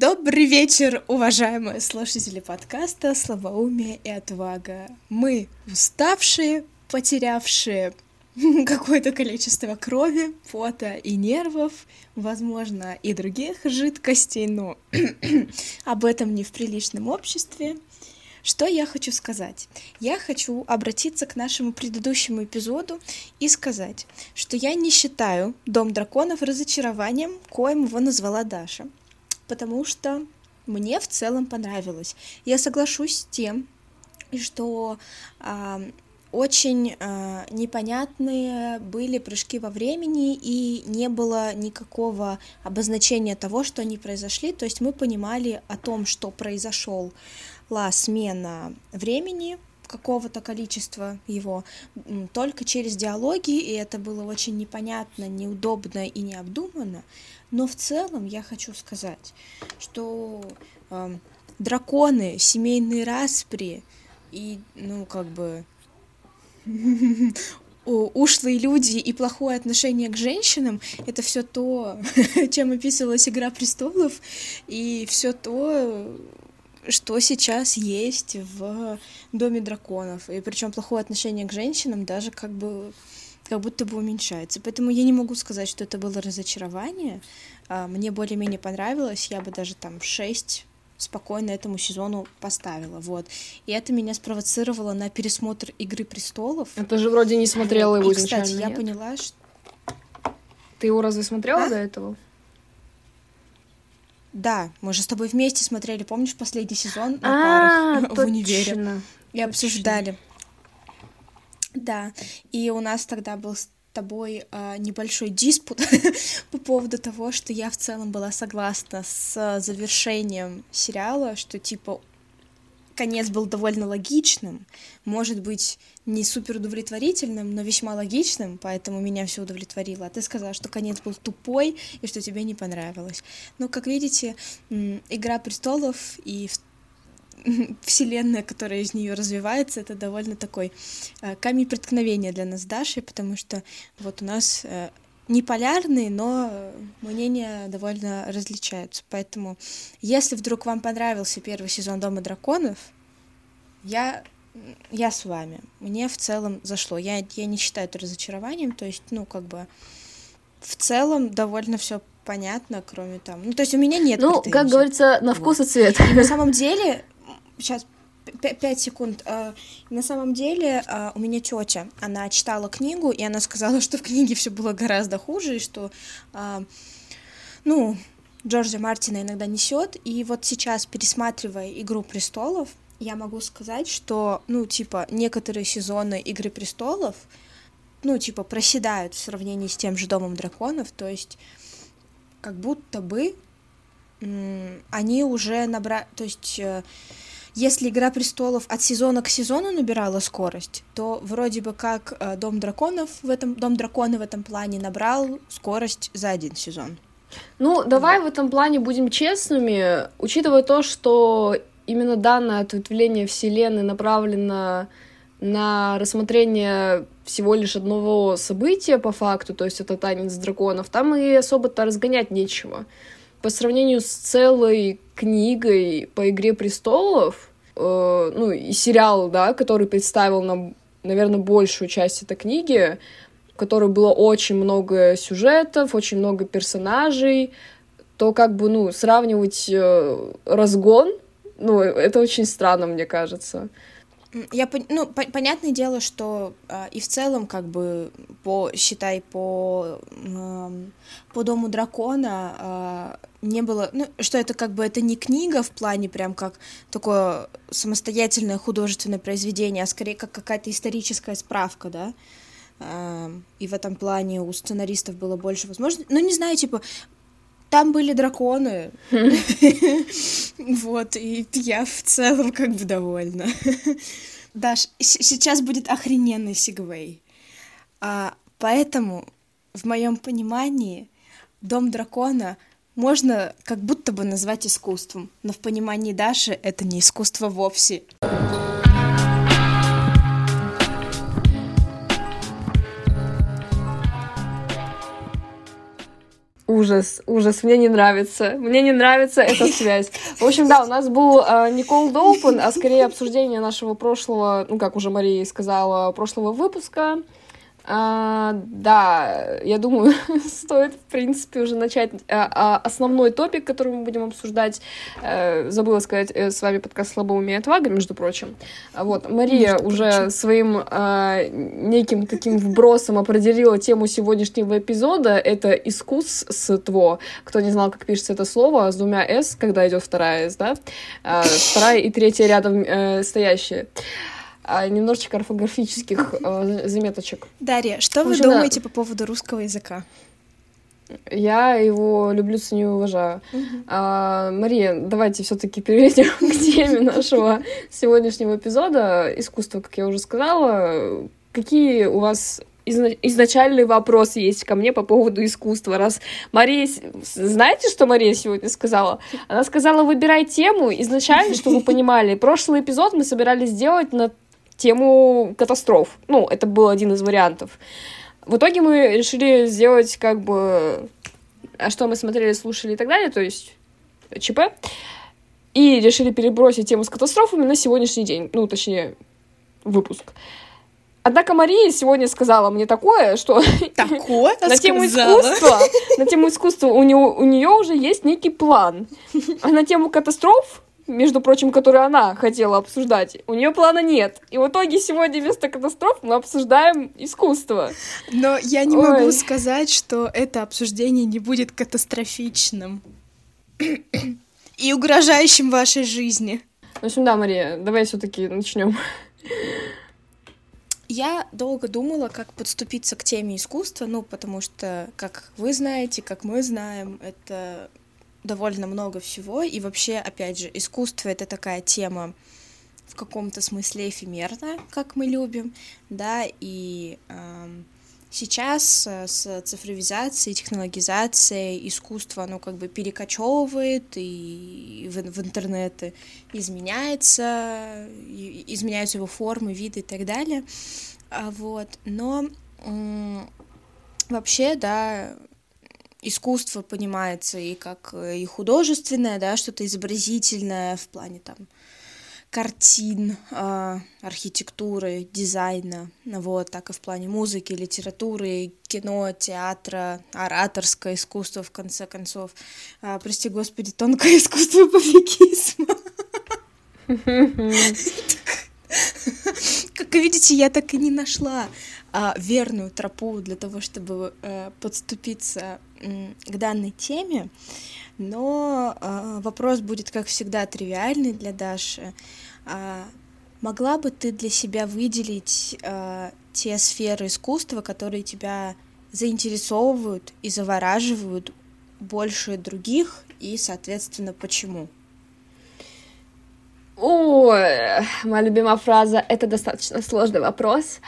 Добрый вечер, уважаемые слушатели подкаста «Слабоумие и отвага». Мы уставшие, потерявшие какое-то количество крови, пота и нервов, возможно, и других жидкостей, но об этом не в приличном обществе. Что я хочу сказать? Я хочу обратиться к нашему предыдущему эпизоду и сказать, что я не считаю «Дом драконов» разочарованием, коим его назвала Даша, потому что мне в целом понравилось. Я соглашусь с тем, что а, очень э, непонятные были прыжки во времени, и не было никакого обозначения того, что они произошли. То есть мы понимали о том, что произошел смена времени какого-то количества его только через диалоги, и это было очень непонятно, неудобно и необдуманно. Но в целом я хочу сказать, что э, драконы, семейные распри и, ну, как бы ушлые люди и плохое отношение к женщинам это все то, чем описывалась Игра престолов, и все то, что сейчас есть в Доме драконов. И причем плохое отношение к женщинам даже как бы как будто бы уменьшается. Поэтому я не могу сказать, что это было разочарование. А, мне более-менее понравилось. Я бы даже там 6 спокойно этому сезону поставила, вот. И это меня спровоцировало на пересмотр «Игры престолов». Это же вроде не смотрела его и, изначально, кстати, я нет? поняла, что... Ты его разве смотрела а? до этого? Да, мы же с тобой вместе смотрели, помнишь, последний сезон на а, парах в универе? И обсуждали. Да, и у нас тогда был тобой э, небольшой диспут по поводу того, что я в целом была согласна с завершением сериала, что типа конец был довольно логичным, может быть, не супер удовлетворительным, но весьма логичным, поэтому меня все удовлетворило. А ты сказала, что конец был тупой и что тебе не понравилось. Но, как видите, Игра престолов и вселенная, которая из нее развивается, это довольно такой э, камень преткновения для нас с Дашей, потому что вот у нас э, не полярные, но мнения довольно различаются. Поэтому, если вдруг вам понравился первый сезон Дома драконов, я я с вами. Мне в целом зашло. Я, я не считаю это разочарованием, то есть, ну, как бы, в целом довольно все понятно, кроме там... Ну, то есть у меня нет Ну, претензий. как говорится, на вкус вот. и цвет. На самом деле, сейчас пять секунд. А, на самом деле а, у меня тетя, она читала книгу, и она сказала, что в книге все было гораздо хуже, и что, а, ну, Джорджа Мартина иногда несет. И вот сейчас, пересматривая Игру престолов, я могу сказать, что, ну, типа, некоторые сезоны Игры престолов, ну, типа, проседают в сравнении с тем же Домом драконов, то есть как будто бы они уже набрали, то есть э, если Игра престолов от сезона к сезону набирала скорость, то вроде бы как э, Дом драконов в этом Дом дракона в этом плане набрал скорость за один сезон. Ну, давай в этом плане будем честными, учитывая то, что именно данное ответвление вселенной направлено на рассмотрение всего лишь одного события по факту, то есть это танец драконов, там и особо-то разгонять нечего по сравнению с целой книгой по «Игре престолов», э, ну, и сериал, да, который представил нам, наверное, большую часть этой книги, в которой было очень много сюжетов, очень много персонажей, то как бы, ну, сравнивать э, разгон, ну, это очень странно, мне кажется. Я, ну, по понятное дело, что э, и в целом, как бы, по, считай, по, э, по Дому Дракона э, не было, ну, что это как бы, это не книга в плане прям как такое самостоятельное художественное произведение, а скорее как какая-то историческая справка, да, э, и в этом плане у сценаристов было больше возможностей, ну, не знаю, типа, там были драконы. Вот, и я в целом как бы довольна. Даш, сейчас будет охрененный сигвей. А, поэтому, в моем понимании, Дом дракона можно как будто бы назвать искусством, но в понимании Даши это не искусство вовсе. Ужас, ужас, мне не нравится. Мне не нравится эта связь. В общем, да, у нас был э, не cold open, а скорее обсуждение нашего прошлого, ну, как уже Мария сказала, прошлого выпуска. А, да, я думаю, стоит, в принципе, уже начать а, а, основной топик, который мы будем обсуждать. А, забыла сказать, э, с вами подкаст «Слабоумие и отвага», между прочим. Вот, Мария между уже прочим. своим а, неким таким вбросом определила тему сегодняшнего эпизода. Это искусство. Кто не знал, как пишется это слово, с двумя «с», когда идет вторая «с», да? А, вторая и третья рядом э, стоящие немножечко орфографических э, заметочек. Дарья, что вы думаете по поводу русского языка? Я его люблю, ценю и уважаю. Угу. А, Мария, давайте все-таки перейдем к теме нашего сегодняшнего эпизода. Искусство, как я уже сказала. Какие у вас изначальный вопрос есть ко мне по поводу искусства. Раз Мария... Знаете, что Мария сегодня сказала? Она сказала, выбирай тему изначально, чтобы вы понимали. Прошлый эпизод мы собирались сделать на тему катастроф. Ну, это был один из вариантов. В итоге мы решили сделать как бы... А что мы смотрели, слушали и так далее, то есть ЧП. И решили перебросить тему с катастрофами на сегодняшний день. Ну, точнее, выпуск. Однако Мария сегодня сказала мне такое, что такое на тему искусства, на тему искусства у нее у нее уже есть некий план, а на тему катастроф между прочим, которую она хотела обсуждать. У нее плана нет. И в итоге сегодня вместо катастроф мы обсуждаем искусство. Но я не Ой. могу сказать, что это обсуждение не будет катастрофичным и угрожающим вашей жизни. В общем, да, Мария, давай все-таки начнем. Я долго думала, как подступиться к теме искусства, ну, потому что, как вы знаете, как мы знаем, это довольно много всего, и вообще, опять же, искусство — это такая тема в каком-то смысле эфемерная, как мы любим, да, и э, сейчас с цифровизацией, технологизацией искусство, оно как бы перекочевывает и в, в интернеты изменяется, изменяются его формы, виды и так далее, а вот, но э, вообще, да, искусство понимается и как э, и художественное, да, что-то изобразительное в плане там картин, э, архитектуры, дизайна, вот, так и в плане музыки, литературы, кино, театра, ораторское искусство, в конце концов. Э, прости господи, тонкое искусство пофигизма. Как видите, я так и не нашла а, верную тропу для того, чтобы а, подступиться к данной теме, но э, вопрос будет, как всегда, тривиальный для Даши. А могла бы ты для себя выделить э, те сферы искусства, которые тебя заинтересовывают и завораживают больше других, и, соответственно, почему? О, моя любимая фраза — это достаточно сложный вопрос.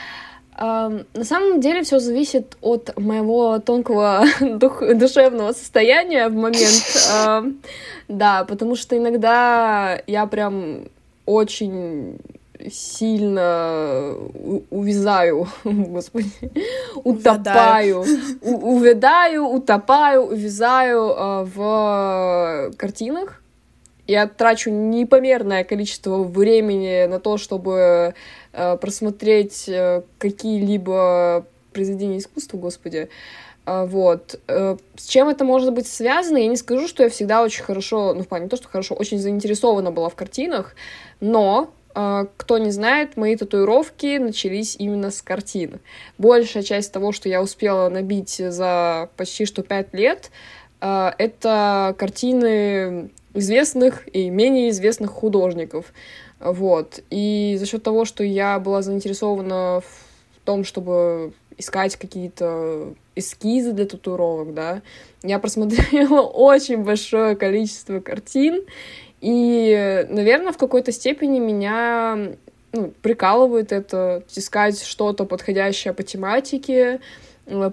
На самом деле все зависит от моего тонкого дух, душевного состояния в момент. Да, потому что иногда я прям очень сильно увязаю, господи, утопаю, увядаю, утопаю, увязаю э, в картинах. Я трачу непомерное количество времени на то, чтобы Э, просмотреть э, какие-либо произведения искусства, господи. Э, вот. С чем это может быть связано? Я не скажу, что я всегда очень хорошо, ну, в плане не то, что хорошо, очень заинтересована была в картинах, но кто не знает, мои татуировки начались именно с картин. Большая часть того, что я успела набить за почти что пять лет, это картины известных и менее известных художников. Вот. И за счет того, что я была заинтересована в том, чтобы искать какие-то эскизы для татуировок, да, я просмотрела очень большое количество картин, и, наверное, в какой-то степени меня ну, прикалывает это, искать что-то подходящее по тематике,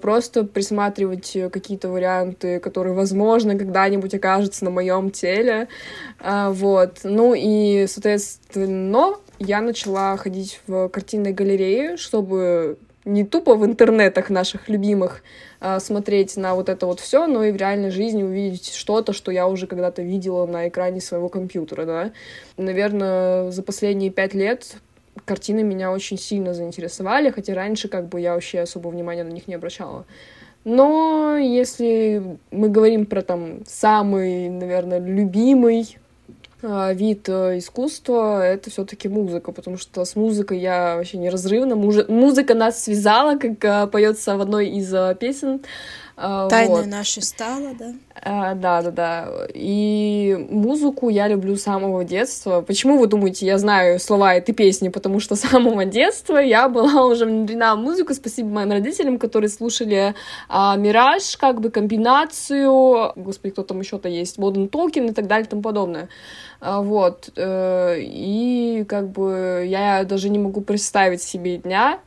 просто присматривать э, какие-то варианты, которые, возможно, когда-нибудь окажутся на моем теле, а, вот, ну и, соответственно, я начала ходить в картинной галереи, чтобы не тупо в интернетах наших любимых а, смотреть на вот это вот все, но и в реальной жизни увидеть что-то, что я уже когда-то видела на экране своего компьютера, да. Наверное, за последние пять лет картины меня очень сильно заинтересовали, хотя раньше как бы я вообще особо внимания на них не обращала. Но если мы говорим про там самый, наверное, любимый а, вид э, искусства это все-таки музыка, потому что с музыкой я вообще неразрывна. Музыка нас связала, как а, поется в одной из песен. Тайной вот. нашей стала, да? А, да, да, да. И музыку я люблю с самого детства. Почему вы думаете, я знаю слова этой песни? Потому что с самого детства я была уже внедрена в музыку. Спасибо моим родителям, которые слушали а, Мираж, как бы комбинацию. Господи, кто там еще-то есть? Модern Talking и так далее и тому подобное. А, вот. Э, и как бы я даже не могу представить себе дня,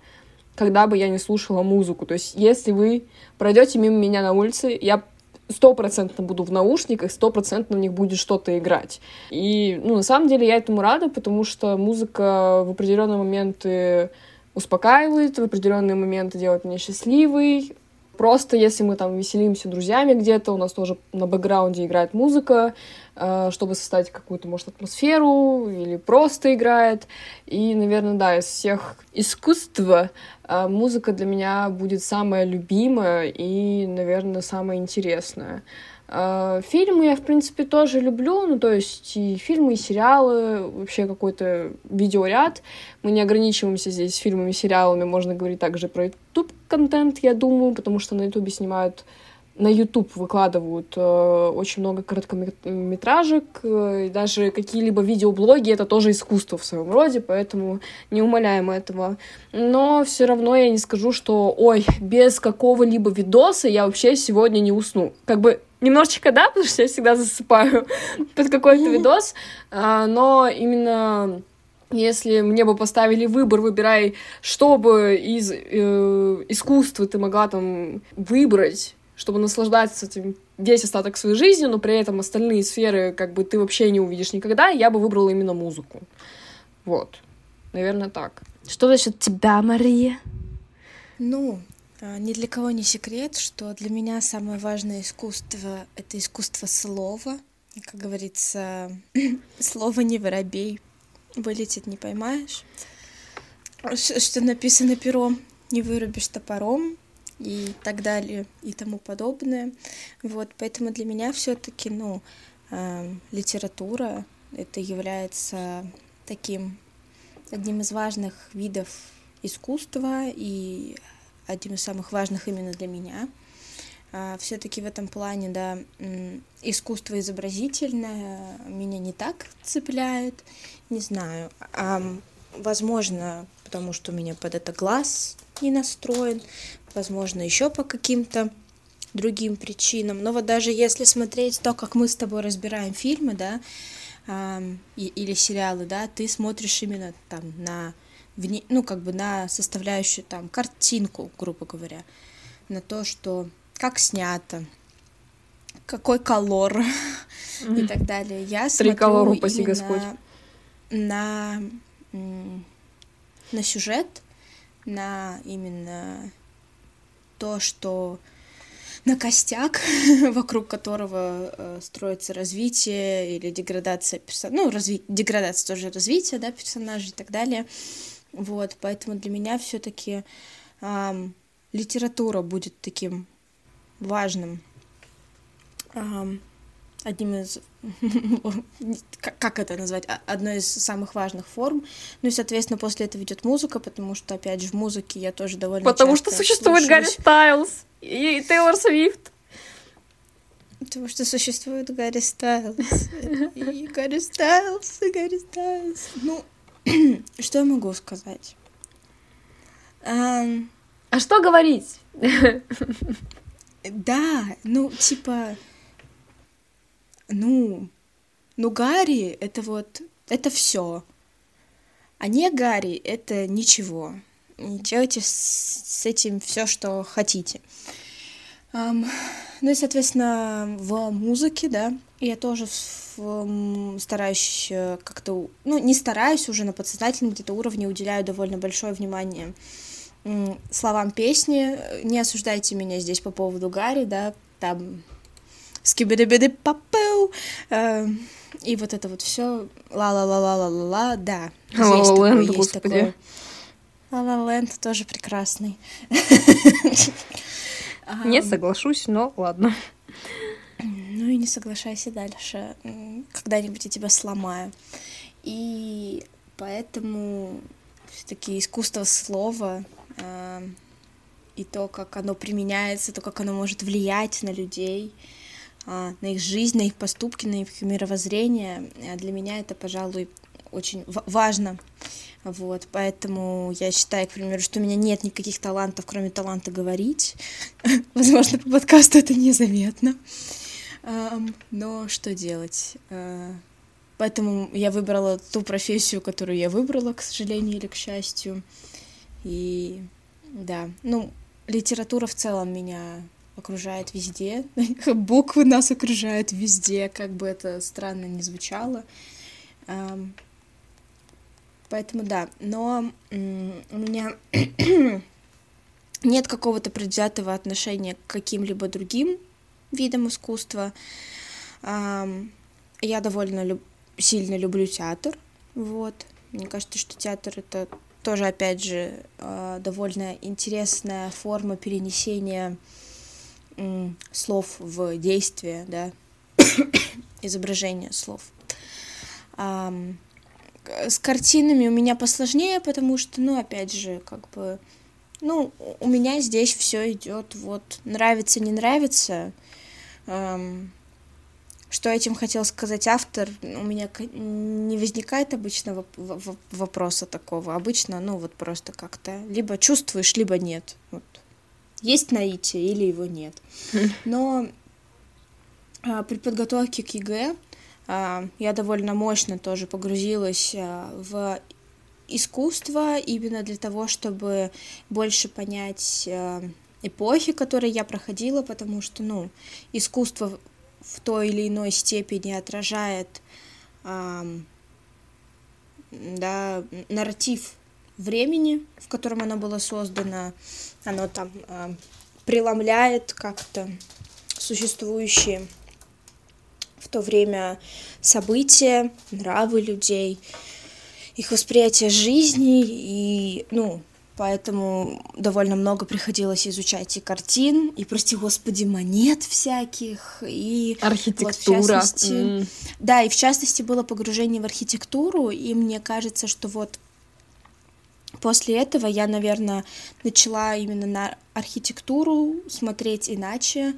когда бы я не слушала музыку. То есть, если вы пройдете мимо меня на улице, я стопроцентно буду в наушниках, стопроцентно в них будет что-то играть. И, ну, на самом деле я этому рада, потому что музыка в определенные моменты успокаивает, в определенные моменты делает меня счастливой, Просто если мы там веселимся друзьями где-то, у нас тоже на бэкграунде играет музыка, э, чтобы создать какую-то, может, атмосферу, или просто играет. И, наверное, да, из всех искусств э, музыка для меня будет самая любимая и, наверное, самая интересная. А, фильмы я, в принципе, тоже люблю, ну, то есть и фильмы, и сериалы, вообще какой-то видеоряд. Мы не ограничиваемся здесь фильмами, сериалами, можно говорить также про YouTube-контент, я думаю, потому что на YouTube снимают на YouTube выкладывают э, очень много короткометражек, э, и даже какие-либо видеоблоги это тоже искусство в своем роде, поэтому не умоляем этого. Но все равно я не скажу, что ой, без какого-либо видоса я вообще сегодня не усну. Как бы Немножечко, да, потому что я всегда засыпаю под какой-то видос, а, но именно если мне бы поставили выбор, выбирай, что бы из э, искусства ты могла там выбрать, чтобы наслаждаться этим весь остаток своей жизни, но при этом остальные сферы как бы ты вообще не увидишь никогда, я бы выбрала именно музыку. Вот. Наверное, так. Что насчет тебя, Мария? Ну, а, ни для кого не секрет, что для меня самое важное искусство — это искусство слова. И, как говорится, слово не воробей, вылетит не поймаешь. Что написано пером, не вырубишь топором и так далее и тому подобное. Вот, поэтому для меня все-таки, ну, э, литература это является таким одним из важных видов искусства и одним из самых важных именно для меня. А, Все-таки в этом плане, да, искусство изобразительное меня не так цепляет, не знаю. А, возможно, потому что у меня под это глаз не настроен, возможно, еще по каким-то другим причинам. Но вот даже если смотреть то, как мы с тобой разбираем фильмы, да, или сериалы, да, ты смотришь именно там на ну, как бы на составляющую там картинку, грубо говоря, на то, что как снято, какой колор mm-hmm. и так далее. Я Три смотрю Господь. На, на сюжет, на именно то, что на костяк, вокруг которого э, строится развитие или деградация персонажа, ну, разви... деградация тоже развитие, да, персонажей и так далее. Вот, поэтому для меня все-таки эм, литература будет таким важным эм, одним из как это назвать одной из самых важных форм ну и соответственно после этого идет музыка потому что опять же в музыке я тоже довольно потому что существует Гарри Стайлз и Тейлор Свифт Потому что существует Гарри Стайлз. И Гарри Стайлз, и Гарри Стайлз. Ну, Что я могу сказать? А, а что говорить? Да, ну, типа, ну, ну, Гарри — это вот, это все. А не Гарри — это ничего. Делайте с, этим все, что хотите. Um, ну и, соответственно, в музыке, да, я тоже стараюсь э, как-то, ну, не стараюсь уже на подсознательном где-то уровне уделяю довольно большое внимание словам песни. Не осуждайте меня здесь по поводу Гарри, да, там скибиды папу э, и вот это вот все ла-ла-ла-ла-ла-ла-ла, да. Ла-ла-ленд, господи. Ла-ла-ленд тоже прекрасный. Не соглашусь, но ладно. Ну и не соглашайся дальше. Когда-нибудь я тебя сломаю. И поэтому все-таки искусство слова э, и то, как оно применяется, то, как оно может влиять на людей, на их жизнь, на их поступки, на их мировоззрение, э, для меня это, пожалуй, очень важно. Вот, поэтому я считаю, к примеру, что у меня нет никаких талантов, кроме таланта говорить. Возможно, по подкасту это незаметно. Но что делать? Э, Поэтому я выбрала ту профессию, которую я выбрала, к сожалению или к счастью. И да, ну, литература в целом меня окружает везде. Буквы нас окружают везде, как бы это странно ни звучало. Поэтому да, но у меня нет какого-то предвзятого отношения к каким-либо другим видам искусства. Я довольно люб сильно люблю театр, вот. Мне кажется, что театр это тоже, опять же, э, довольно интересная форма перенесения слов в действие, да, изображение слов. С картинами у меня посложнее, потому что, ну, опять же, как бы, ну, у меня здесь все идет вот нравится, не нравится. Что этим хотел сказать автор, у меня не возникает обычно вопроса такого. Обычно, ну, вот просто как-то либо чувствуешь, либо нет. Вот. Есть наитие или его нет. Но а, при подготовке к ЕГЭ а, я довольно мощно тоже погрузилась а, в искусство именно для того, чтобы больше понять эпохи, которые я проходила, потому что, ну, искусство в той или иной степени отражает да, нарратив времени, в котором оно было создано, оно там э, преломляет как-то существующие в то время события, нравы людей, их восприятие жизни и, ну, поэтому довольно много приходилось изучать и картин, и, прости господи, монет всяких, и... Архитектура. Вот, частности, mm. Да, и в частности было погружение в архитектуру, и мне кажется, что вот после этого я, наверное, начала именно на архитектуру смотреть иначе.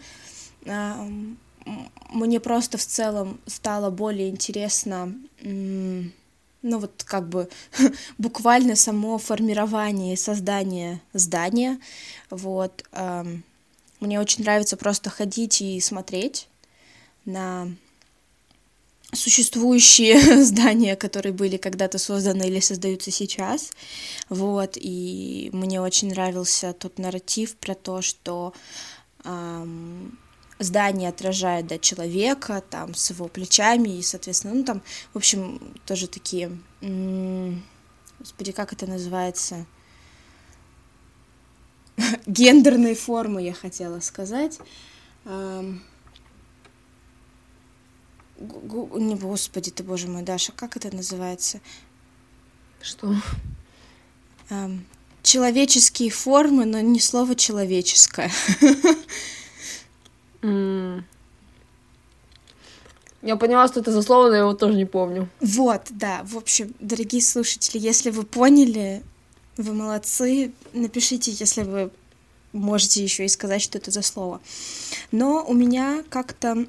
Мне просто в целом стало более интересно ну вот как бы буквально само формирование и создание здания, вот. Мне очень нравится просто ходить и смотреть на существующие здания, которые были когда-то созданы или создаются сейчас, вот, и мне очень нравился тот нарратив про то, что эм, здание отражает, да, человека, там, с его плечами, и, соответственно, ну, там, в общем, тоже такие, господи, как это называется, гендерные формы, я хотела сказать, не, господи ты, боже мой, Даша, как это называется? Что? человеческие формы, но не слово человеческое. Я поняла, что это за слово, но я его тоже не помню. Вот, да. В общем, дорогие слушатели, если вы поняли, вы молодцы. Напишите, если вы можете еще и сказать, что это за слово. Но у меня как-то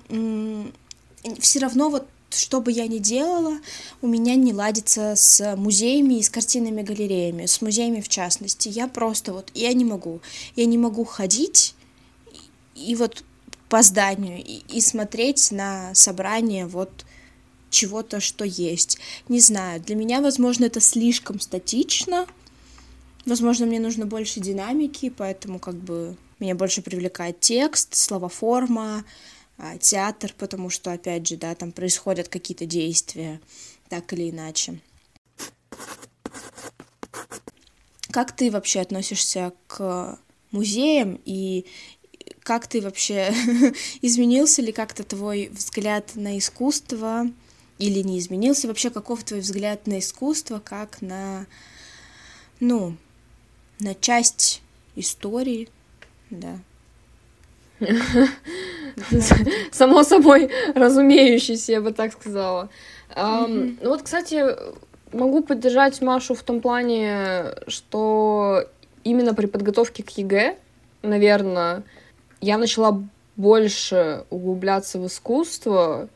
все равно вот что бы я ни делала, у меня не ладится с музеями и с картинными галереями, с музеями в частности. Я просто вот, я не могу. Я не могу ходить и вот по зданию и, и смотреть на собрание вот чего-то, что есть. Не знаю, для меня, возможно, это слишком статично. Возможно, мне нужно больше динамики, поэтому как бы меня больше привлекает текст, словоформа, а, театр, потому что, опять же, да, там происходят какие-то действия, так или иначе. как ты вообще относишься к музеям и как ты вообще изменился ли как-то твой взгляд на искусство или не изменился вообще каков твой взгляд на искусство как на ну на часть истории да Само собой разумеющийся, я бы так сказала. Ну вот, кстати, могу поддержать Машу в том плане, что именно при подготовке к ЕГЭ, наверное, я начала больше углубляться в искусство,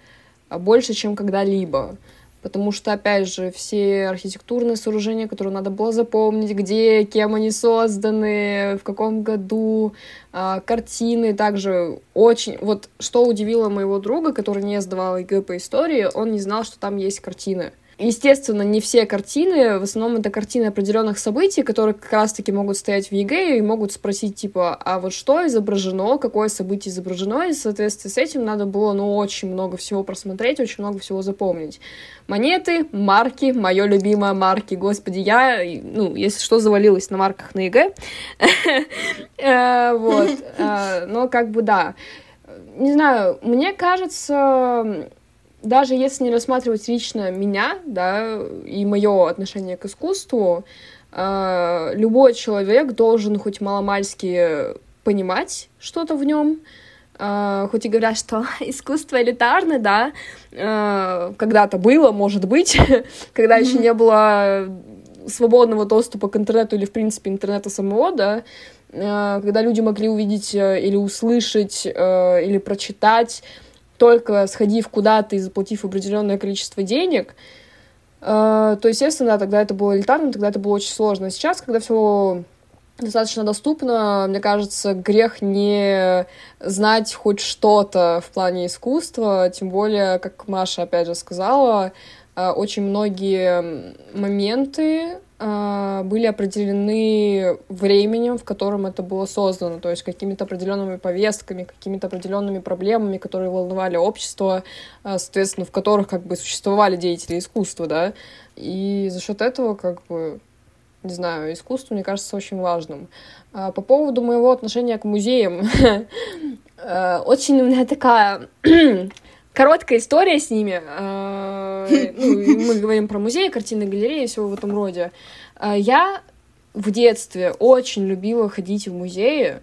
а больше, чем когда-либо потому что, опять же, все архитектурные сооружения, которые надо было запомнить, где, кем они созданы, в каком году, а, картины также очень... Вот что удивило моего друга, который не сдавал ЕГЭ по истории, он не знал, что там есть картины. Естественно, не все картины, в основном это картины определенных событий, которые как раз-таки могут стоять в ЕГЭ и могут спросить, типа, а вот что изображено, какое событие изображено, и в соответствии с этим надо было, ну, очень много всего просмотреть, очень много всего запомнить. Монеты, марки, мое любимое марки, господи, я, ну, если что, завалилась на марках на ЕГЭ, э, вот, э, но как бы да, не знаю, мне кажется, даже если не рассматривать лично меня, да, и мое отношение к искусству, э, любой человек должен хоть маломальски понимать что-то в нем, э, хоть и говорят, что искусство элитарное, да, э, когда-то было, может быть, когда еще не было свободного доступа к интернету или, в принципе, интернета самого, да, когда люди могли увидеть э, или услышать э, или прочитать только сходив куда-то и заплатив определенное количество денег, э, то, естественно, да, тогда это было элитарно, тогда это было очень сложно. Сейчас, когда все достаточно доступно, мне кажется, грех не знать хоть что-то в плане искусства, тем более, как Маша опять же сказала, очень многие моменты а, были определены временем, в котором это было создано, то есть какими-то определенными повестками, какими-то определенными проблемами, которые волновали общество, а, соответственно, в которых как бы существовали деятели искусства, да, и за счет этого как бы не знаю, искусство, мне кажется, очень важным. А, по поводу моего отношения к музеям, очень у меня такая короткая история с ними. А, ну, мы говорим про музеи, картины, галереи и всего в этом роде. А, я в детстве очень любила ходить в музеи,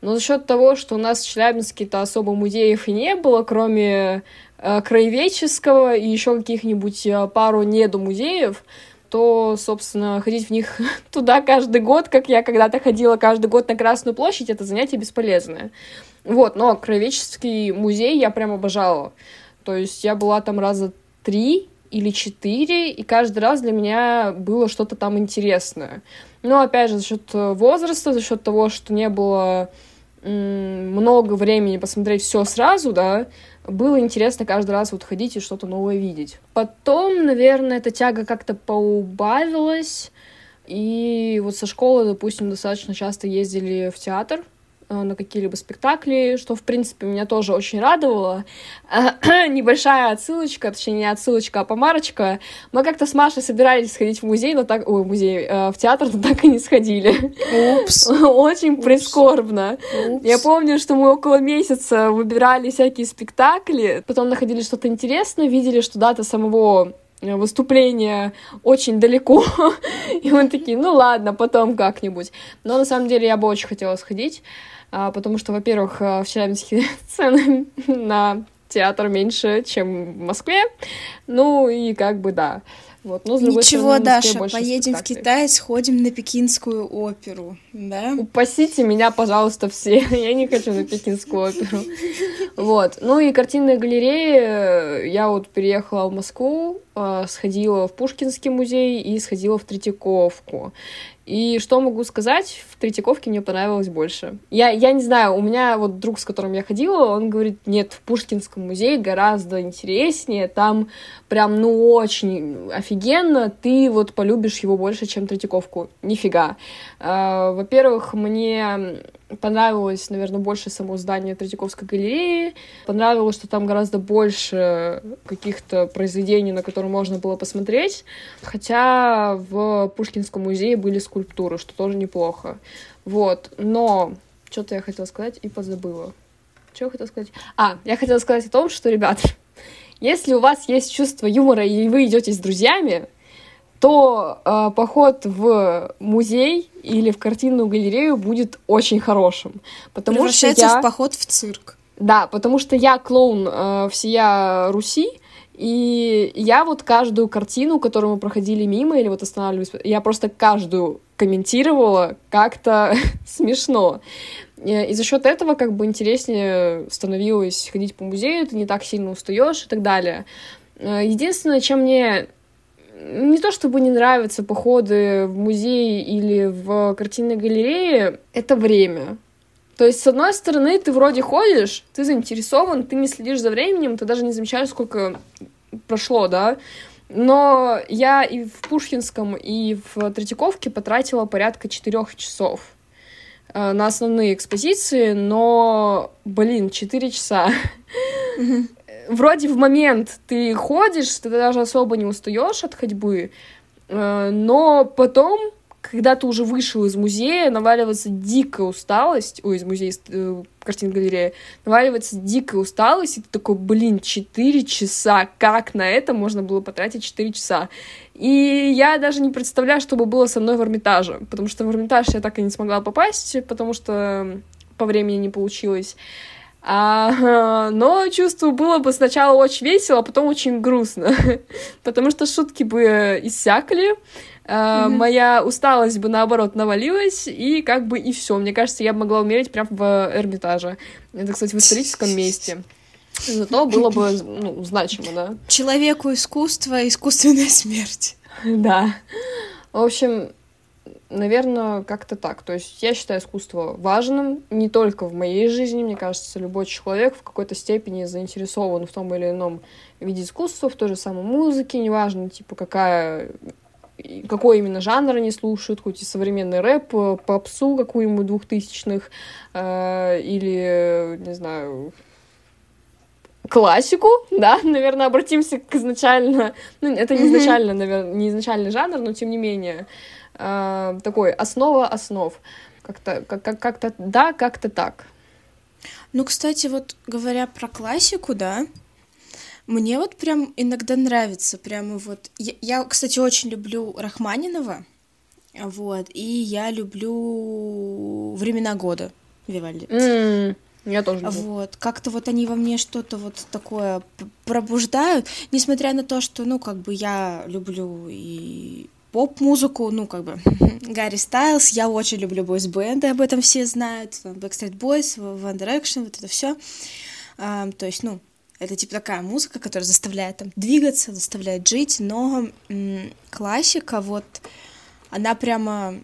но за счет того, что у нас в Челябинске-то особо музеев и не было, кроме э, краеведческого и еще каких-нибудь э, пару недомузеев, то, собственно, ходить в них туда каждый год, как я когда-то ходила каждый год на Красную площадь, это занятие бесполезное. Вот, но краеведческий музей я прям обожала. То есть я была там раза три или четыре, и каждый раз для меня было что-то там интересное. Но, опять же, за счет возраста, за счет того, что не было много времени посмотреть все сразу, да, было интересно каждый раз вот ходить и что-то новое видеть. Потом, наверное, эта тяга как-то поубавилась, и вот со школы, допустим, достаточно часто ездили в театр, Э, на какие-либо спектакли, что, в принципе, меня тоже очень радовало. Небольшая отсылочка, точнее, не отсылочка, а помарочка. Мы как-то с Машей собирались сходить в музей, но так... Ой, музей, э, в театр, но так и не сходили. Упс. Очень Упс. прискорбно. Упс. Я помню, что мы около месяца выбирали всякие спектакли, потом находили что-то интересное, видели, что дата самого Э, выступление очень далеко, и мы такие, ну ладно, потом как-нибудь. Но на самом деле я бы очень хотела сходить, потому что, во-первых, э, в Челябинске цены на театр меньше, чем в Москве, ну и как бы да. Вот. Но, с Ничего, стороны, Даша, поедем спектаклей. в Китай, сходим на пекинскую оперу, да? Упасите меня, пожалуйста, все. Я не хочу на пекинскую оперу. Вот. Ну и картинные галереи. Я вот переехала в Москву, а, сходила в Пушкинский музей и сходила в Третьяковку. И что могу сказать, в Третьяковке мне понравилось больше. Я, я не знаю, у меня вот друг, с которым я ходила, он говорит, нет, в Пушкинском музее гораздо интереснее, там прям, ну, очень офигенно, ты вот полюбишь его больше, чем Третьяковку. Нифига. А, во-первых, мне понравилось, наверное, больше само здание Третьяковской галереи. Понравилось, что там гораздо больше каких-то произведений, на которые можно было посмотреть. Хотя в Пушкинском музее были скульптуры, что тоже неплохо. Вот. Но что-то я хотела сказать и позабыла. Что я хотела сказать? А, я хотела сказать о том, что, ребят, если у вас есть чувство юмора и вы идете с друзьями, то э, поход в музей или в картинную галерею будет очень хорошим. Потому что я... в поход в цирк. Да, потому что я клоун э, всея Руси, и я вот каждую картину, которую мы проходили мимо или вот останавливались, я просто каждую комментировала как-то смешно. И за счет этого как бы интереснее становилось ходить по музею, ты не так сильно устаешь и так далее. Э, единственное, чем мне не то чтобы не нравятся походы в музей или в картинной галерее, это время. То есть, с одной стороны, ты вроде ходишь, ты заинтересован, ты не следишь за временем, ты даже не замечаешь, сколько прошло, да. Но я и в Пушкинском, и в Третьяковке потратила порядка четырех часов э, на основные экспозиции, но, блин, четыре часа. Mm-hmm вроде в момент ты ходишь, ты даже особо не устаешь от ходьбы, э, но потом, когда ты уже вышел из музея, наваливается дикая усталость, ой, из музея, э, картин галереи, наваливается дикая усталость, и ты такой, блин, 4 часа, как на это можно было потратить 4 часа? И я даже не представляю, что бы было со мной в Эрмитаже, потому что в Эрмитаж я так и не смогла попасть, потому что по времени не получилось. А, но чувствую, было бы сначала очень весело, а потом очень грустно, потому что шутки бы иссякли, mm-hmm. моя усталость бы наоборот навалилась, и как бы и все. Мне кажется, я бы могла умереть прямо в Эрмитаже. Это, кстати, в историческом месте. Зато было бы ну, значимо, да. Человеку искусство, искусственная смерть. Да. В общем, Наверное, как-то так. То есть я считаю искусство важным не только в моей жизни. Мне кажется, любой человек в какой-то степени заинтересован в том или ином виде искусства, в той же самой музыке, неважно, типа, какая какой именно жанр они слушают, хоть и современный рэп, попсу какую-нибудь двухтысячных, э, или, не знаю, классику, да, наверное, обратимся к изначально, ну, это не изначально, наверное, не изначальный жанр, но тем не менее, э, такой основа основ. Как-то как, как, как-то да, как-то так. Ну, кстати, вот говоря про классику, да, мне вот прям иногда нравится, прямо вот... Я, я кстати, очень люблю Рахманинова, вот, и я люблю «Времена года» Вивальди. Mm, я тоже люблю. Вот, как-то вот они во мне что-то вот такое пробуждают, несмотря на то, что, ну, как бы я люблю и поп-музыку, ну, как бы, Гарри Стайлз, я очень люблю бойс-бенды, об этом все знают, Backstreet Boys, One Direction, вот это все. А, то есть, ну, это типа такая музыка, которая заставляет там двигаться, заставляет жить, но м- классика, вот, она прямо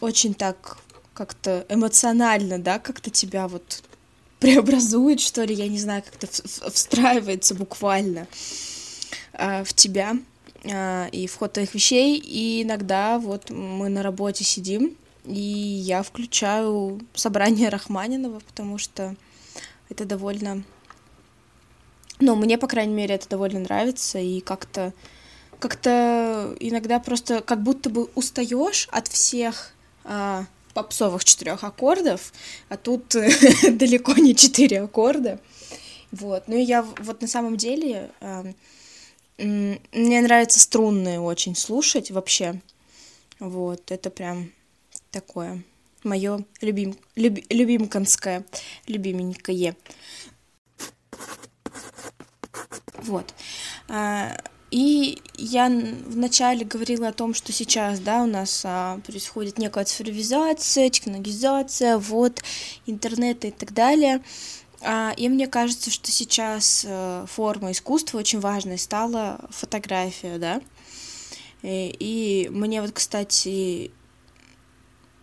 очень так как-то эмоционально, да, как-то тебя вот преобразует, что ли, я не знаю, как-то встраивается буквально э, в тебя. А, и вход твоих вещей, и иногда вот мы на работе сидим, и я включаю собрание Рахманинова, потому что это довольно... Ну, мне, по крайней мере, это довольно нравится, и как-то как-то иногда просто как будто бы устаешь от всех а, попсовых четырех аккордов, а тут далеко не четыре аккорда. Вот. Ну и я вот на самом деле мне нравится струнные очень слушать вообще. Вот, это прям такое мое любим, люб, любимканское, любименькое. Вот. А, и я вначале говорила о том, что сейчас, да, у нас а, происходит некая цифровизация, технологизация, вот, интернета и так далее. А, и мне кажется, что сейчас э, форма искусства очень важной стала фотография, да. И, и мне вот, кстати,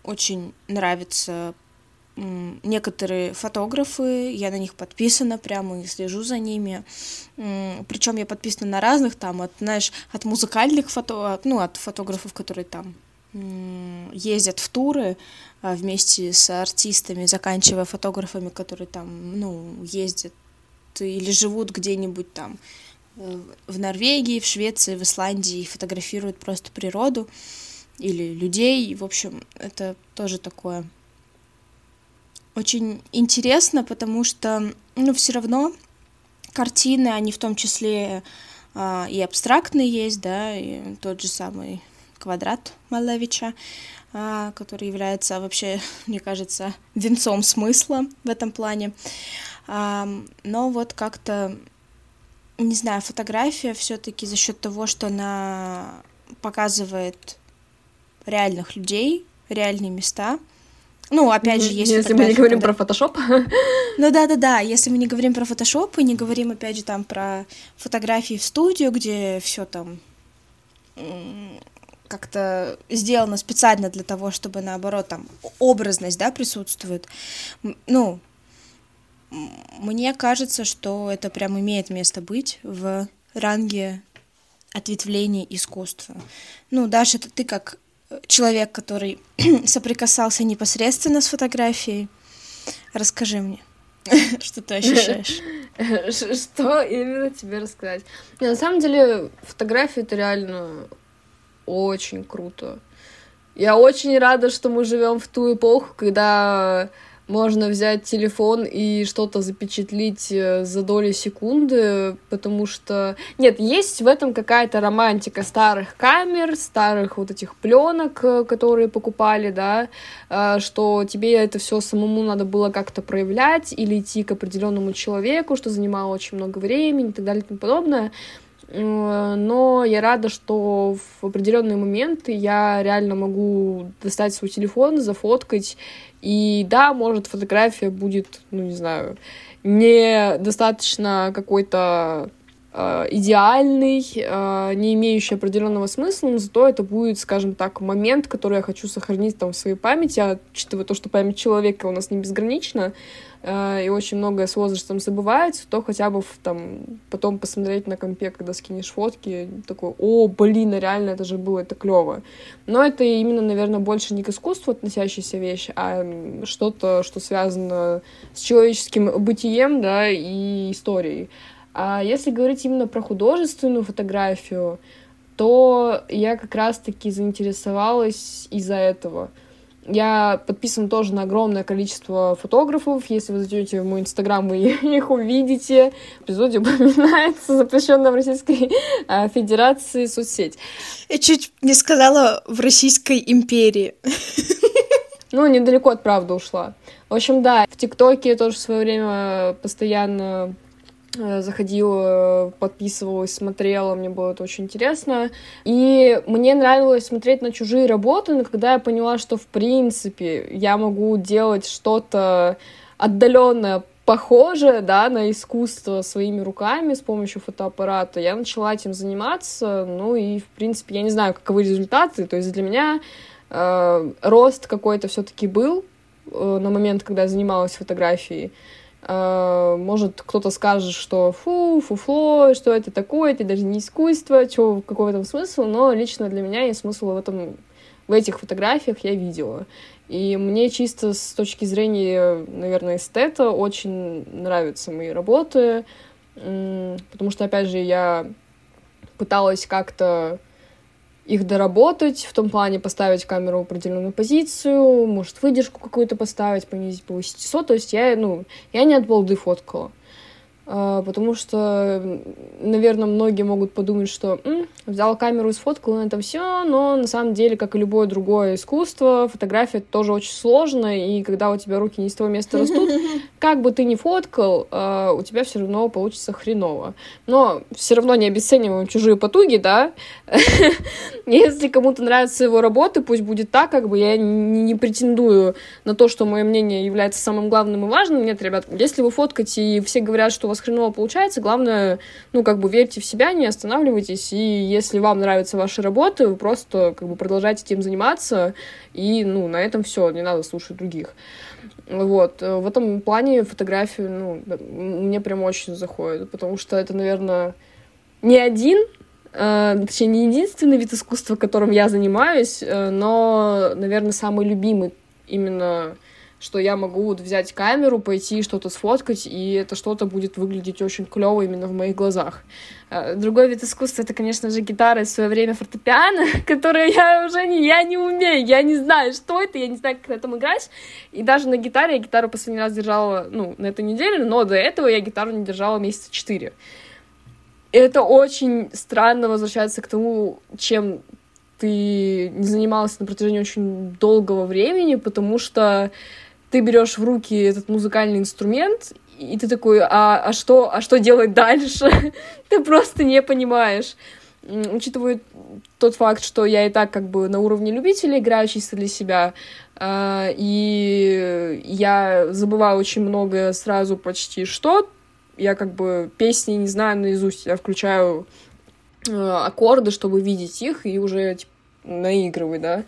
очень нравятся некоторые фотографы, я на них подписана прямо и слежу за ними. Причем я подписана на разных там, от, знаешь, от музыкальных фото, ну, от фотографов, которые там ездят в туры а, вместе с артистами, заканчивая фотографами, которые там, ну, ездят или живут где-нибудь там э, в Норвегии, в Швеции, в Исландии и фотографируют просто природу или людей. В общем, это тоже такое очень интересно, потому что, ну, все равно картины, они в том числе а, и абстрактные есть, да, и тот же самый квадрат Малевича, а, который является вообще, мне кажется, венцом смысла в этом плане. А, но вот как-то, не знаю, фотография все-таки за счет того, что она показывает реальных людей, реальные места. Ну, опять же, есть Если мы не говорим когда... про фотошоп. Ну да, да, да. Если мы не говорим про фотошоп и не говорим, опять же, там про фотографии в студию, где все там как-то сделано специально для того, чтобы наоборот там образность, да, присутствует. Ну, мне кажется, что это прям имеет место быть в ранге ответвлений искусства. Ну, это ты как человек, который соприкасался непосредственно с фотографией. Расскажи мне, что ты ощущаешь. Что именно тебе рассказать? На самом деле, фотография это реально очень круто. Я очень рада, что мы живем в ту эпоху, когда можно взять телефон и что-то запечатлить э, за доли секунды, потому что... Нет, есть в этом какая-то романтика старых камер, старых вот этих пленок, э, которые покупали, да, э, что тебе это все самому надо было как-то проявлять или идти к определенному человеку, что занимало очень много времени и так далее и тому подобное но я рада, что в определенные моменты я реально могу достать свой телефон, зафоткать, и да, может, фотография будет, ну, не знаю, не достаточно какой-то э, идеальный, э, не имеющий определенного смысла, но зато это будет, скажем так, момент, который я хочу сохранить там в своей памяти, а учитывая то, что память человека у нас не безгранична, Э, и очень многое с возрастом забывается, то хотя бы там потом посмотреть на компе, когда скинешь фотки, такой, о, блин, а реально это же было, это клево. Но это именно, наверное, больше не к искусству относящаяся вещь, а что-то, что связано с человеческим бытием, да, и историей. А если говорить именно про художественную фотографию, то я как раз-таки заинтересовалась из-за этого — я подписан тоже на огромное количество фотографов. Если вы зайдете в мой инстаграм, вы их увидите. В эпизоде упоминается запрещенная в Российской а, Федерации соцсеть. Я чуть не сказала в Российской империи. Ну, недалеко от правды ушла. В общем, да, в ТикТоке я тоже в свое время постоянно заходила, подписывалась, смотрела, мне было это очень интересно. И мне нравилось смотреть на чужие работы, но когда я поняла, что в принципе я могу делать что-то отдаленное похожее, да, на искусство своими руками с помощью фотоаппарата, я начала этим заниматься, ну и, в принципе, я не знаю, каковы результаты, то есть для меня э, рост какой-то все-таки был э, на момент, когда я занималась фотографией, может, кто-то скажет, что фу, фуфло, что это такое, это даже не искусство, чего, какой в этом смысл, но лично для меня есть смысл в этом, в этих фотографиях я видела. И мне чисто с точки зрения, наверное, эстета очень нравятся мои работы, потому что, опять же, я пыталась как-то их доработать, в том плане поставить камеру в определенную позицию, может, выдержку какую-то поставить, понизить, повысить ISO. То есть я, ну, я не от балды фоткала. А, потому что, наверное, многие могут подумать, что М, взял камеру и сфоткал, на этом все, но на самом деле, как и любое другое искусство, фотография тоже очень сложно, и когда у тебя руки не с того места растут, как бы ты ни фоткал, а, у тебя все равно получится хреново. Но все равно не обесцениваем чужие потуги, да? Если кому-то нравятся его работы, пусть будет так, как бы я не претендую на то, что мое мнение является самым главным и важным. Нет, ребят, если вы фоткаете, и все говорят, что вас хреново получается, главное, ну, как бы верьте в себя, не останавливайтесь, и если вам нравятся ваши работы, просто, как бы, продолжайте этим заниматься, и, ну, на этом все, не надо слушать других. Вот, в этом плане фотографию, ну, мне прям очень заходит, потому что это, наверное, не один э, точнее, не единственный вид искусства, которым я занимаюсь, э, но, наверное, самый любимый именно что я могу вот взять камеру, пойти что-то сфоткать, и это что-то будет выглядеть очень клево именно в моих глазах. Э, другой вид искусства это, конечно же, гитара в свое время фортепиано, которые я уже не, я не умею, я не знаю, что это, я не знаю, как на этом играть. И даже на гитаре я гитару последний раз держала, ну, на этой неделе, но до этого я гитару не держала месяца четыре. И это очень странно возвращаться к тому, чем ты не занималась на протяжении очень долгого времени, потому что ты берешь в руки этот музыкальный инструмент, и ты такой, а, а, что, а что делать дальше? ты просто не понимаешь. Учитывая тот факт, что я и так как бы на уровне любителя играю чисто для себя, э, и я забываю очень много сразу почти что, я как бы песни не знаю наизусть, я включаю э, аккорды, чтобы видеть их и уже типа, наигрывать, да.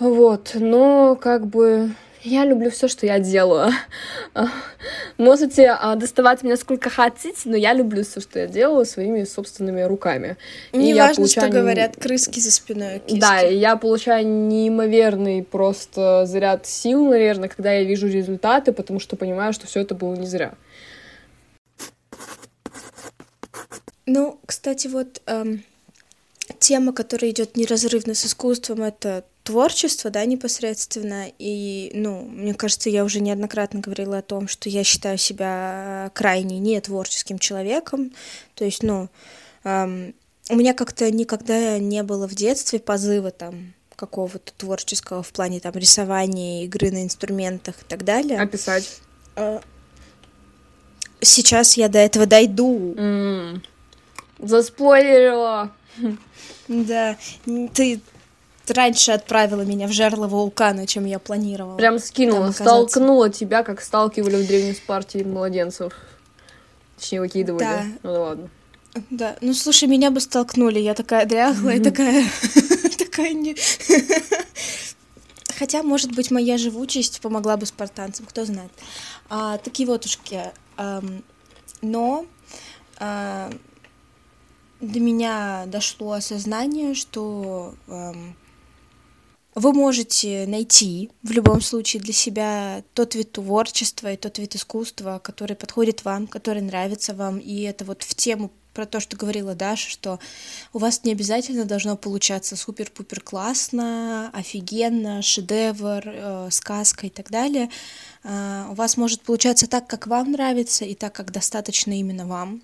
Вот, но как бы я люблю все, что я делаю. Можете а, доставать меня сколько хотите, но я люблю все, что я делаю своими собственными руками. Не важно, получаю... что говорят крыски за спиной. Киски. Да, и я получаю неимоверный просто заряд сил, наверное, когда я вижу результаты, потому что понимаю, что все это было не зря. Ну, кстати, вот эм, тема, которая идет неразрывно с искусством, это творчество, да, непосредственно. И, ну, мне кажется, я уже неоднократно говорила о том, что я считаю себя крайне не творческим человеком. То есть, ну, эм, у меня как-то никогда не было в детстве позыва там какого-то творческого в плане там рисования, игры на инструментах и так далее. А писать? Э, сейчас я до этого дойду. Mm. Заспойлерила. Да, ты раньше отправила меня в жерло вулкана, чем я планировала. Прям скинула, столкнула тебя, как сталкивали в Древней Спарте младенцев. Точнее, выкидывали. Да. Ну да ладно. Да, ну слушай, меня бы столкнули, я такая дряхлая, такая... такая не... Хотя, может быть, моя живучесть помогла бы спартанцам, кто знает. А, такие вот ушки. А, но а, до меня дошло осознание, что эм, вы можете найти в любом случае для себя тот вид творчества и тот вид искусства, который подходит вам, который нравится вам. И это вот в тему про то, что говорила Даша, что у вас не обязательно должно получаться супер-пупер классно, офигенно, шедевр, э, сказка и так далее. Э, у вас может получаться так, как вам нравится, и так, как достаточно именно вам.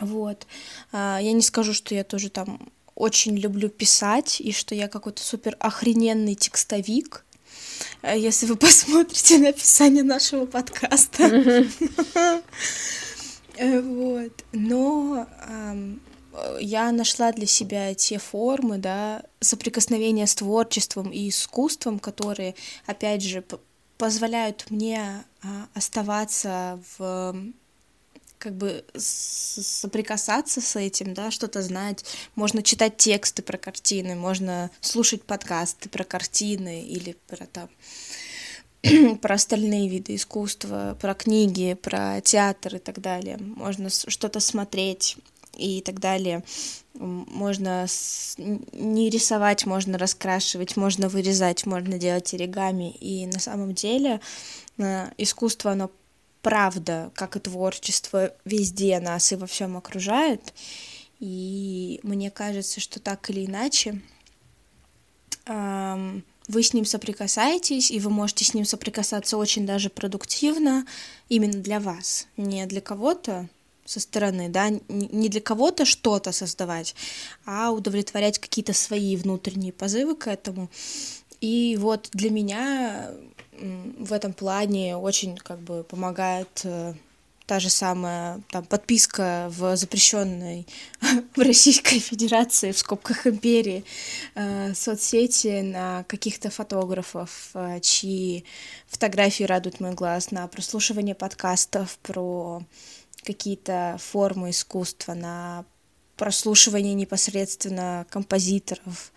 Вот. Э, я не скажу, что я тоже там очень люблю писать, и что я какой-то супер охрененный текстовик. Э, если вы посмотрите на описание нашего подкаста. Э, вот. Но я нашла для себя те формы, да, соприкосновения с творчеством и искусством, которые, опять же, позволяют мне а, оставаться в как бы соприкасаться с этим, да, что-то знать. Можно читать тексты про картины, можно слушать подкасты про картины или про там про остальные виды искусства, про книги, про театр и так далее. Можно что-то смотреть и так далее. Можно не рисовать, можно раскрашивать, можно вырезать, можно делать оригами. И на самом деле э, искусство, оно правда, как и творчество, везде нас и во всем окружает. И мне кажется, что так или иначе вы с ним соприкасаетесь, и вы можете с ним соприкасаться очень даже продуктивно именно для вас, не для кого-то со стороны, да, не для кого-то что-то создавать, а удовлетворять какие-то свои внутренние позывы к этому. И вот для меня в этом плане очень как бы помогает э, та же самая там, подписка в запрещенной в Российской Федерации, в скобках империи, э, соцсети на каких-то фотографов, э, чьи фотографии радуют мой глаз, на прослушивание подкастов про какие-то формы искусства, на прослушивание непосредственно композиторов,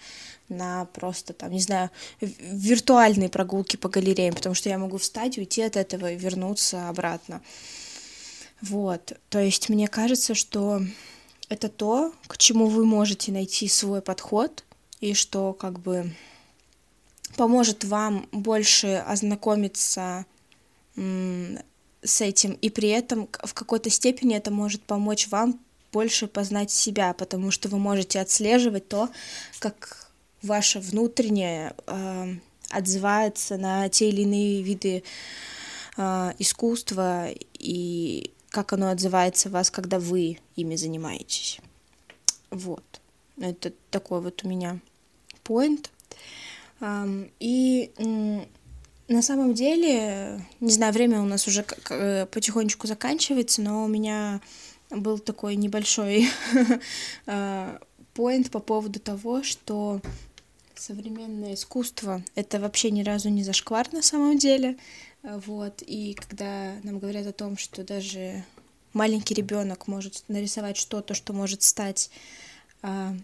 на просто там, не знаю, виртуальные прогулки по галереям, потому что я могу встать, уйти от этого и вернуться обратно. Вот, то есть мне кажется, что это то, к чему вы можете найти свой подход, и что как бы поможет вам больше ознакомиться с этим, и при этом в какой-то степени это может помочь вам больше познать себя, потому что вы можете отслеживать то, как ваше внутреннее э, отзывается на те или иные виды э, искусства и как оно отзывается в вас, когда вы ими занимаетесь. Вот. Это такой вот у меня point. И на самом деле, не знаю, время у нас уже э, потихонечку заканчивается, но у меня был такой небольшой поинт по поводу того, что современное искусство — это вообще ни разу не зашквар на самом деле. Вот, и когда нам говорят о том, что даже маленький ребенок может нарисовать что-то, что может стать а,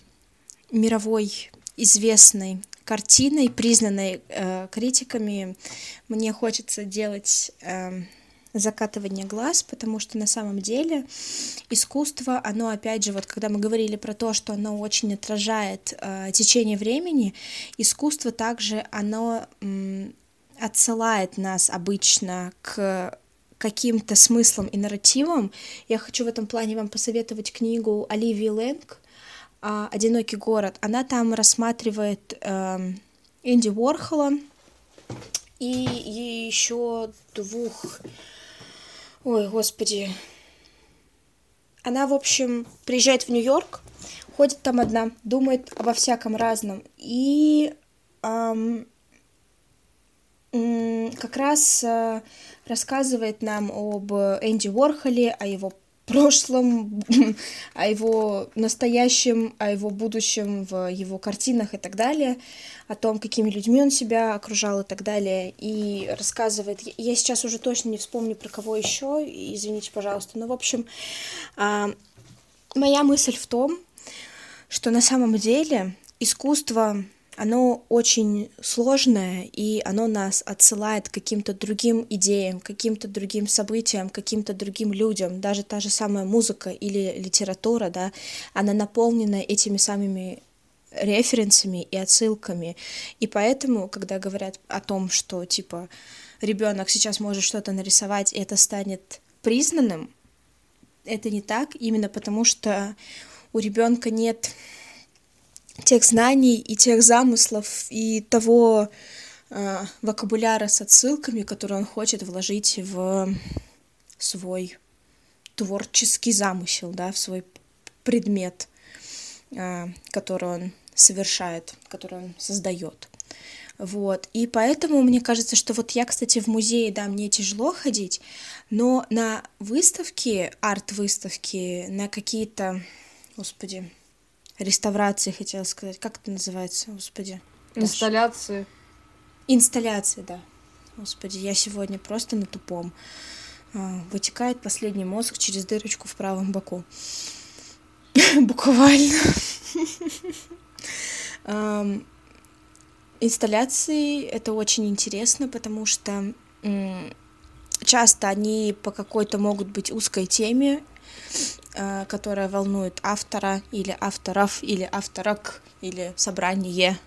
мировой известной картиной, признанной э, критиками, мне хочется делать э, закатывание глаз, потому что на самом деле искусство, оно опять же, вот когда мы говорили про то, что оно очень отражает э, течение времени, искусство также оно э, отсылает нас обычно к каким-то смыслом и нарративом. Я хочу в этом плане вам посоветовать книгу Оливии Лэнг «Одинокий город». Она там рассматривает э, Энди Уорхола и еще двух... Ой, господи. Она, в общем, приезжает в Нью-Йорк, ходит там одна, думает обо всяком разном. И эм, как раз э, рассказывает нам об Энди Уорхоле, о его прошлом, о его настоящем, о его будущем в его картинах и так далее, о том, какими людьми он себя окружал и так далее, и рассказывает. Я сейчас уже точно не вспомню про кого еще, извините, пожалуйста, но в общем а, моя мысль в том, что на самом деле искусство оно очень сложное, и оно нас отсылает к каким-то другим идеям, каким-то другим событиям, каким-то другим людям. Даже та же самая музыка или литература, да, она наполнена этими самыми референсами и отсылками. И поэтому, когда говорят о том, что типа ребенок сейчас может что-то нарисовать, и это станет признанным, это не так, именно потому что у ребенка нет тех знаний и тех замыслов и того э, вокабуляра с отсылками, который он хочет вложить в свой творческий замысел, да, в свой предмет, э, который он совершает, который он создает. Вот. И поэтому мне кажется, что вот я, кстати, в музее, да, мне тяжело ходить, но на выставки, арт-выставки, на какие-то, господи, реставрации, хотела сказать. Как это называется, господи? Инсталляции. Инсталляции, да. Господи, я сегодня просто на тупом. А, вытекает последний мозг через дырочку в правом боку. Буквально. Инсталляции это очень интересно, потому что часто они по какой-то могут быть узкой теме, которая волнует автора или авторов или авторок или собрание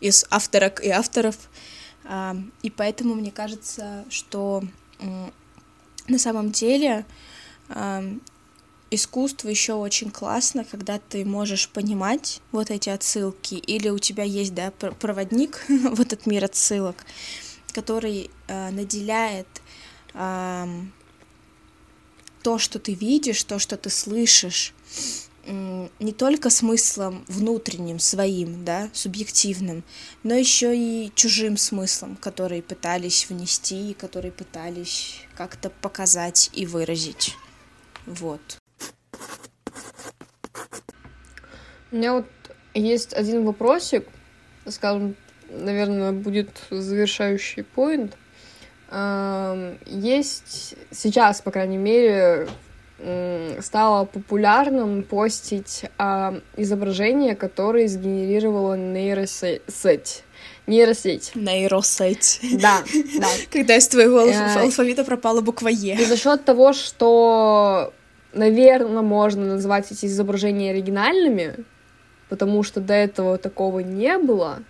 из авторок и авторов. А, и поэтому мне кажется, что на самом деле искусство еще очень классно, когда ты можешь понимать вот эти отсылки, или у тебя есть, да, проводник в этот мир отсылок, который э, наделяет то, что ты видишь, то, что ты слышишь, не только смыслом внутренним, своим, да, субъективным, но еще и чужим смыслом, который пытались внести, который пытались как-то показать и выразить. Вот. У меня вот есть один вопросик, скажем, наверное, будет завершающий поинт. Есть сейчас, по крайней мере, стало популярным постить э, изображения, которые сгенерировала нейросеть. Нейросеть. Нейросеть. Да, да. Когда из твоего э, алфавита пропала буква Е. И за счет того, что наверное, можно назвать эти изображения оригинальными, потому что до этого такого не было.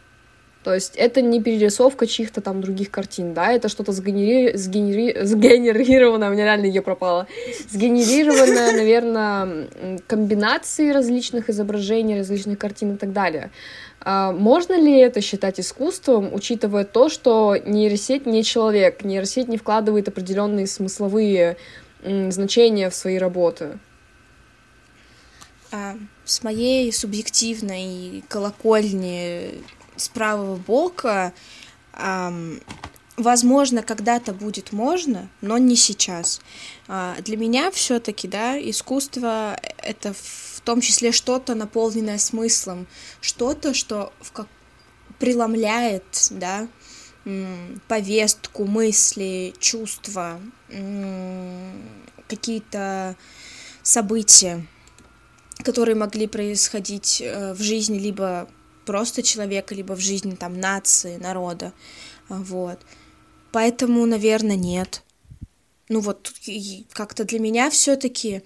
То есть это не перерисовка чьих-то там других картин, да, это что-то сгенери... сгенери... сгенерированное, у меня реально ее пропало, сгенерированное, наверное, комбинации различных изображений, различных картин и так далее. А можно ли это считать искусством, учитывая то, что нейросеть не человек, нейросеть не вкладывает определенные смысловые значения в свои работы? А, с моей субъективной колокольни с правого бока, эм, возможно, когда-то будет можно, но не сейчас. А, для меня все-таки, да, искусство это в том числе что-то наполненное смыслом, что-то, что в как преломляет, да, повестку, мысли, чувства, какие-то события, которые могли происходить э, в жизни либо просто человека, либо в жизни там нации, народа, вот. Поэтому, наверное, нет. Ну вот как-то для меня все-таки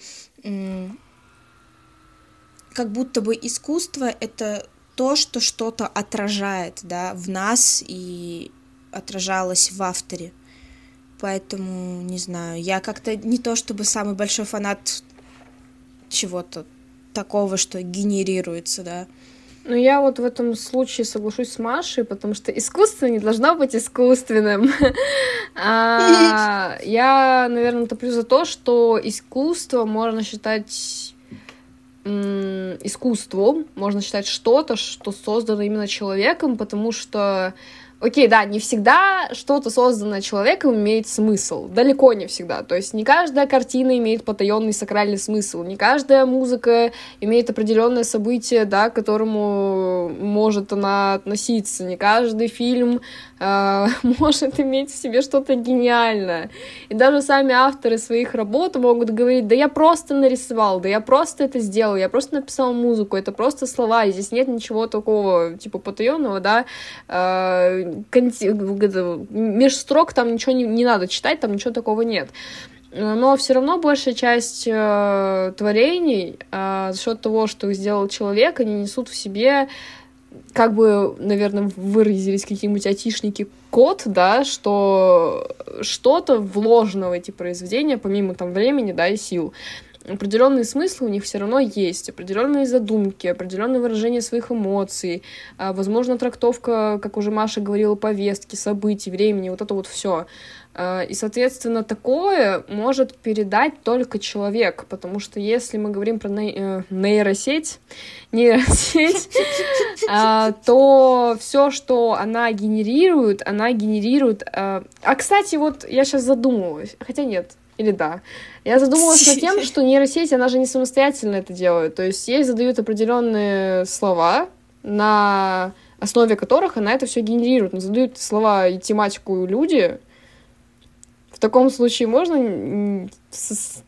как будто бы искусство это то, что что-то отражает, да, в нас и отражалось в авторе. Поэтому, не знаю, я как-то не то чтобы самый большой фанат чего-то такого, что генерируется, да. Ну, я вот в этом случае соглашусь с Машей, потому что искусство не должно быть искусственным. а, я, наверное, топлю за то, что искусство можно считать искусством, можно считать что-то, что создано именно человеком, потому что Окей, да, не всегда что-то созданное человеком имеет смысл. Далеко не всегда. То есть не каждая картина имеет потаенный сакральный смысл. Не каждая музыка имеет определенное событие, да, к которому может она относиться. Не каждый фильм э, может иметь в себе что-то гениальное. И даже сами авторы своих работ могут говорить, да я просто нарисовал, да я просто это сделал, я просто написал музыку, это просто слова, и здесь нет ничего такого, типа, потаенного, да, э, меж строк там ничего не, не надо читать, там ничего такого нет. Но все равно большая часть э, творений э, за счет того, что их сделал человек, они несут в себе как бы, наверное, выразились какие-нибудь айтишники код, да, что что-то вложено в эти произведения, помимо там времени, да, и сил определенные смыслы у них все равно есть, определенные задумки, определенное выражение своих эмоций, а, возможно, трактовка, как уже Маша говорила, повестки, событий, времени, вот это вот все. А, и, соответственно, такое может передать только человек, потому что если мы говорим про э, нейросеть, нейросеть, а, то все, что она генерирует, она генерирует... А, кстати, вот я сейчас задумалась, хотя нет, или да. Я задумалась над тем, что нейросеть, она же не самостоятельно это делает. То есть ей задают определенные слова, на основе которых она это все генерирует. Но задают слова и тематику люди. В таком случае можно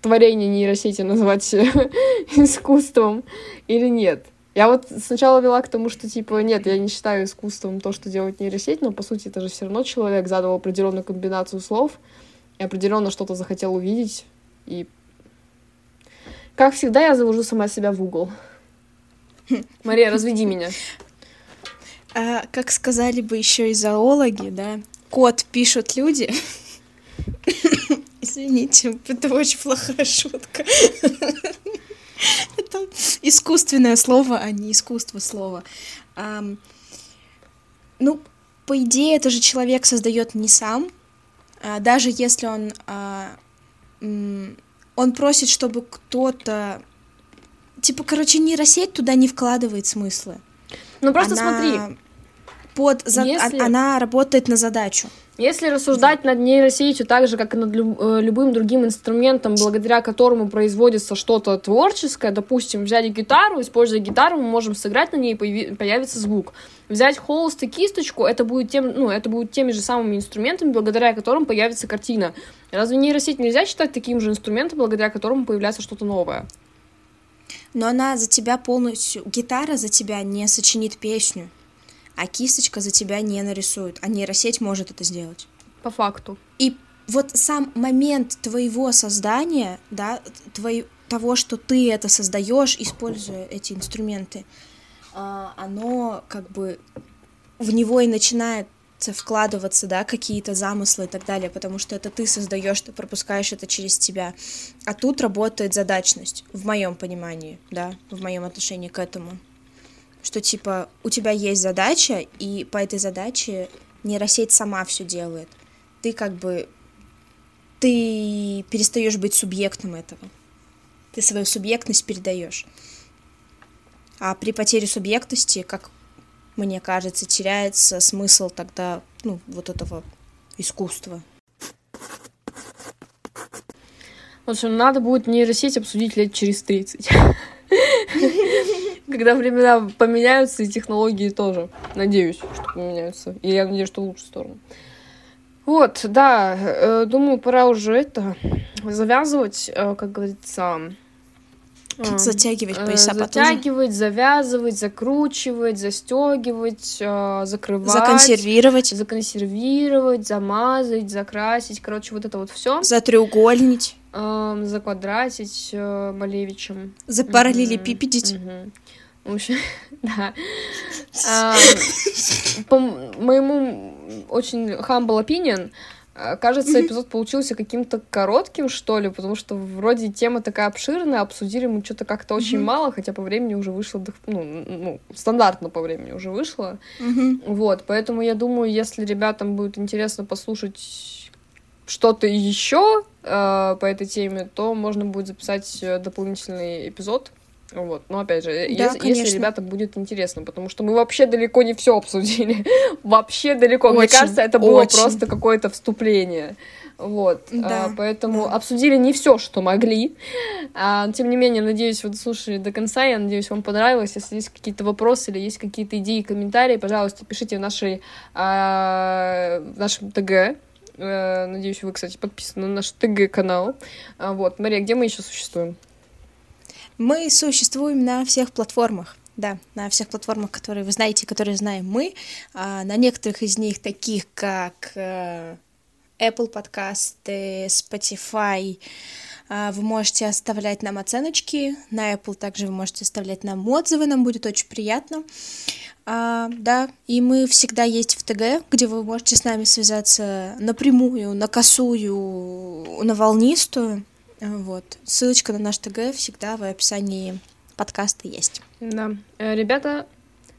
творение нейросети назвать искусством или нет? Я вот сначала вела к тому, что, типа, нет, я не считаю искусством то, что делает нейросеть, но, по сути, это же все равно человек задал определенную комбинацию слов, определенно что-то захотел увидеть. И, как всегда, я завожу сама себя в угол. Мария, разведи меня. А, как сказали бы еще и зоологи, да, код пишут люди. Извините, это очень плохая шутка. Это искусственное слово, а не искусство слова. ну, по идее, это же человек создает не сам, а, даже если он, а, он просит, чтобы кто-то, типа, короче, нейросеть туда не вкладывает смыслы. Ну просто она смотри. Под, за... если... Она работает на задачу. Если рассуждать над нейросетью так же, как и над э, любым другим инструментом, благодаря которому производится что-то творческое, допустим, взять гитару, используя гитару, мы можем сыграть на ней, появится звук. Взять холст и кисточку, это будет, тем, ну, это будет теми же самыми инструментами, благодаря которым появится картина. Разве нейросеть нельзя считать таким же инструментом, благодаря которому появляется что-то новое? Но она за тебя полностью... Гитара за тебя не сочинит песню а кисточка за тебя не нарисует, а нейросеть может это сделать. По факту. И вот сам момент твоего создания, да, твой, того, что ты это создаешь, используя эти инструменты, а, оно как бы в него и начинает вкладываться, да, какие-то замыслы и так далее, потому что это ты создаешь, ты пропускаешь это через тебя. А тут работает задачность, в моем понимании, да, в моем отношении к этому. Что типа у тебя есть задача, и по этой задаче нейросеть сама все делает. Ты как бы ты перестаешь быть субъектом этого. Ты свою субъектность передаешь. А при потере субъектности, как мне кажется, теряется смысл тогда, ну, вот этого искусства. В общем, надо будет нейросеть обсудить лет через 30. Когда времена поменяются, и технологии тоже. Надеюсь, что поменяются. И я надеюсь, что в лучшую сторону. Вот, да, э, думаю, пора уже это завязывать, э, как говорится, Затягивать э, пояса Затягивать, потуже. завязывать, закручивать, застегивать, закрывать. Законсервировать. Законсервировать, замазать, закрасить. Короче, вот это вот все. Затреугольнить. Заквадратить Малевичем. Запараллелепипедить. Угу. В общем, да. По моему очень humble opinion, а, кажется, эпизод получился каким-то коротким, что ли, потому что вроде тема такая обширная, обсудили мы что-то как-то очень мало, хотя по времени уже вышло, ну, ну, стандартно по времени уже вышло. Вот, поэтому я думаю, если ребятам будет интересно послушать что-то еще э, по этой теме, то можно будет записать э, дополнительный эпизод вот. Но опять же, да, если, если ребятам будет интересно, потому что мы вообще далеко не все обсудили. вообще далеко. Очень, Мне кажется, это было очень. просто какое-то вступление. Вот. Да, а, поэтому да. обсудили не все, что могли. А, тем не менее, надеюсь, вы дослушали до конца. Я надеюсь, вам понравилось. Если есть какие-то вопросы или есть какие-то идеи, комментарии, пожалуйста, пишите в, нашей, а, в нашем ТГ. А, надеюсь, вы, кстати, подписаны на наш ТГ-канал. А, вот. Мария, где мы еще существуем? Мы существуем на всех платформах. Да, на всех платформах, которые вы знаете, которые знаем мы. А на некоторых из них, таких как э, Apple подкасты, Spotify, э, вы можете оставлять нам оценочки. На Apple также вы можете оставлять нам отзывы, нам будет очень приятно. А, да, и мы всегда есть в ТГ, где вы можете с нами связаться напрямую, на косую, на волнистую. Вот. Ссылочка на наш ТГ всегда в описании подкаста есть. Да. Э, ребята,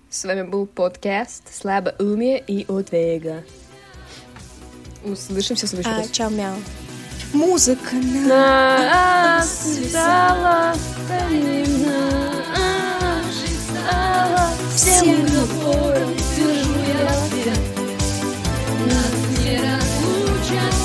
с вами был подкаст «Слабоумие и отвега». Услышимся в следующий а, раз. Чао-мяу. Музыка нас связала, Всем напором держу я ответ. Нас не разлучат.